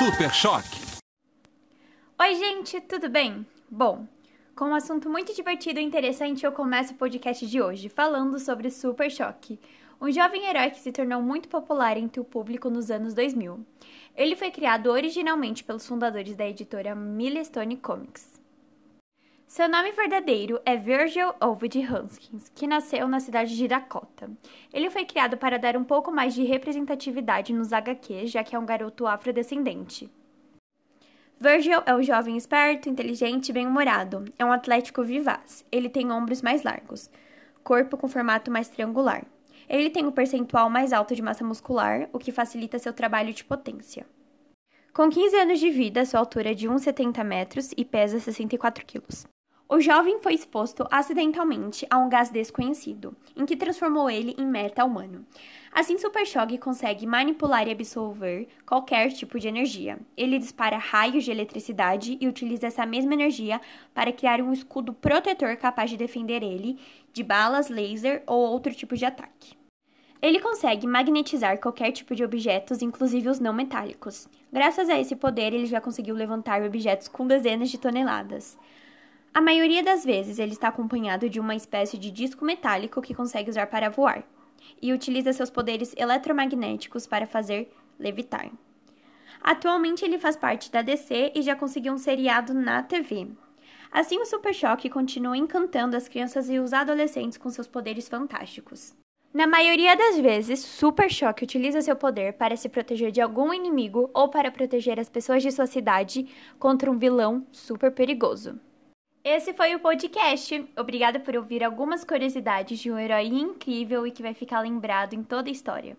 Super Choque. Oi, gente, tudo bem? Bom, com um assunto muito divertido e interessante, eu começo o podcast de hoje falando sobre Super Choque, um jovem herói que se tornou muito popular entre o público nos anos 2000. Ele foi criado originalmente pelos fundadores da editora Milestone Comics. Seu nome verdadeiro é Virgil Ovid Haskins, que nasceu na cidade de Dakota. Ele foi criado para dar um pouco mais de representatividade nos HQs, já que é um garoto afrodescendente. Virgil é um jovem esperto, inteligente e bem-humorado. É um atlético vivaz. Ele tem ombros mais largos, corpo com formato mais triangular. Ele tem um percentual mais alto de massa muscular, o que facilita seu trabalho de potência. Com 15 anos de vida, sua altura é de 1,70 metros e pesa 64 quilos. O jovem foi exposto acidentalmente a um gás desconhecido, em que transformou ele em meta-humano. Assim, Super Shock consegue manipular e absorver qualquer tipo de energia. Ele dispara raios de eletricidade e utiliza essa mesma energia para criar um escudo protetor capaz de defender ele de balas, laser ou outro tipo de ataque. Ele consegue magnetizar qualquer tipo de objetos, inclusive os não metálicos. Graças a esse poder, ele já conseguiu levantar objetos com dezenas de toneladas. A maioria das vezes ele está acompanhado de uma espécie de disco metálico que consegue usar para voar, e utiliza seus poderes eletromagnéticos para fazer levitar. Atualmente ele faz parte da DC e já conseguiu um seriado na TV. Assim, o Super Choque continua encantando as crianças e os adolescentes com seus poderes fantásticos. Na maioria das vezes, Super Choque utiliza seu poder para se proteger de algum inimigo ou para proteger as pessoas de sua cidade contra um vilão super perigoso. Esse foi o podcast. Obrigada por ouvir algumas curiosidades de um herói incrível e que vai ficar lembrado em toda a história.